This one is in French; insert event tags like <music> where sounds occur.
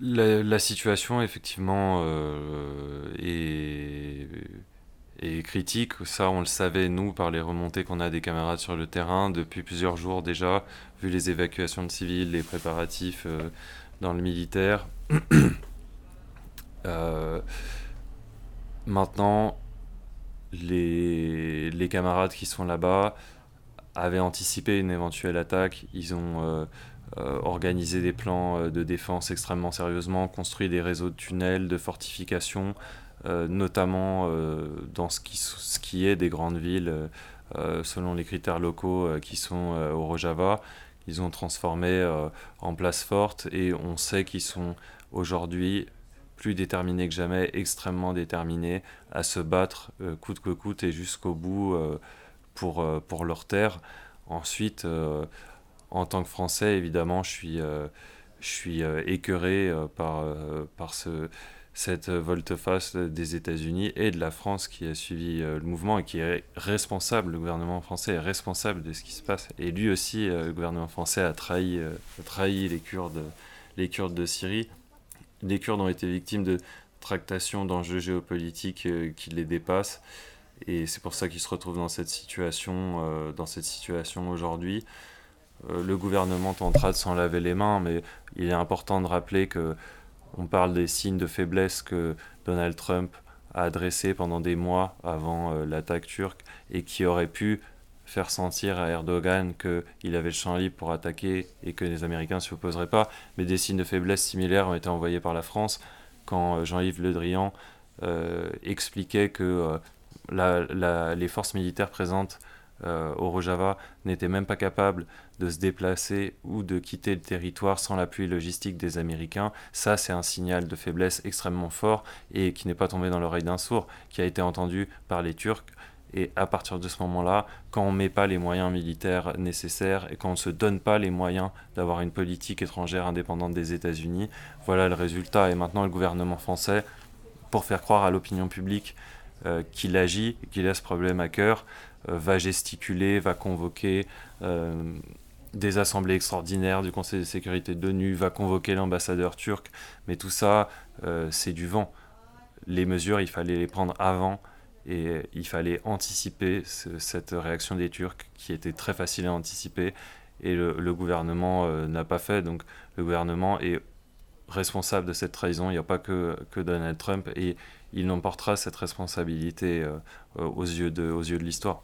la, situation, effectivement, est, est, critique. Ça, on le savait, nous, par les remontées qu'on a des camarades sur le terrain depuis plusieurs jours déjà, vu les évacuations de civils, les préparatifs dans le militaire. <coughs> maintenant, les, camarades qui sont là-bas avaient anticipé une éventuelle attaque. Ils ont euh, euh, organisé des plans euh, de défense extrêmement sérieusement, construit des réseaux de tunnels, de fortifications, notamment dans ce qui, est des grandes villes, selon les critères locaux qui sont au Rojava. Ils ont transformé en place forte et on sait qu'ils sont aujourd'hui plus déterminés que jamais, extrêmement déterminés à se battre euh, coûte que coûte et jusqu'au bout euh, pour, euh, pour leur terre. Ensuite, en tant que Français, évidemment, je suis, je suis écœuré par, par ce, cette volte-face des États-Unis et de la France qui a suivi le mouvement et qui est responsable, le gouvernement français est responsable de ce qui se passe. Et lui aussi, le gouvernement français a trahi, les, Kurdes, de Syrie les Kurdes ont été victimes de tractations d'enjeux géopolitiques euh, qui les dépassent. Et c'est pour ça qu'ils se retrouvent euh, dans cette situation aujourd'hui. Euh, le gouvernement tentera de s'en laver les mains, mais il est important de rappeler que on parle des signes de faiblesse que Donald Trump a adressés pendant des mois avant l'attaque turque et qui auraient pu faire sentir à Erdogan qu'il avait le champ libre pour attaquer et que les Américains ne s'y opposeraient pas. Mais des signes de faiblesse similaires ont été envoyés par la France quand euh, Jean-Yves Le Drian euh, expliquait que euh, les forces militaires présentes au Rojava n'étaient même pas capables de se déplacer ou de quitter le territoire sans l'appui logistique des Américains. Ça, c'est un signal de faiblesse extrêmement fort et qui n'est pas tombé dans l'oreille d'un sourd, qui a été entendu par les Turcs et à partir de ce moment-là, quand on ne met pas les moyens militaires nécessaires et quand on ne se donne pas les moyens d'avoir une politique étrangère indépendante des États-Unis, voilà le résultat. Et maintenant, le gouvernement français, pour faire croire à l'opinion publique euh, qu'il agit, qu'il a ce problème à cœur, euh, va gesticuler, va convoquer euh, des assemblées extraordinaires du Conseil de sécurité de l'ONU, va convoquer l'ambassadeur turc. Mais tout ça, c'est du vent. Les mesures, il fallait les prendre avant et il fallait anticiper cette réaction des Turcs qui était très facile à anticiper et le, gouvernement euh, n'a pas fait. Donc le gouvernement est responsable de cette trahison. Il n'y a pas que, Donald Trump et il n'emportera cette responsabilité euh, de, aux yeux de l'histoire.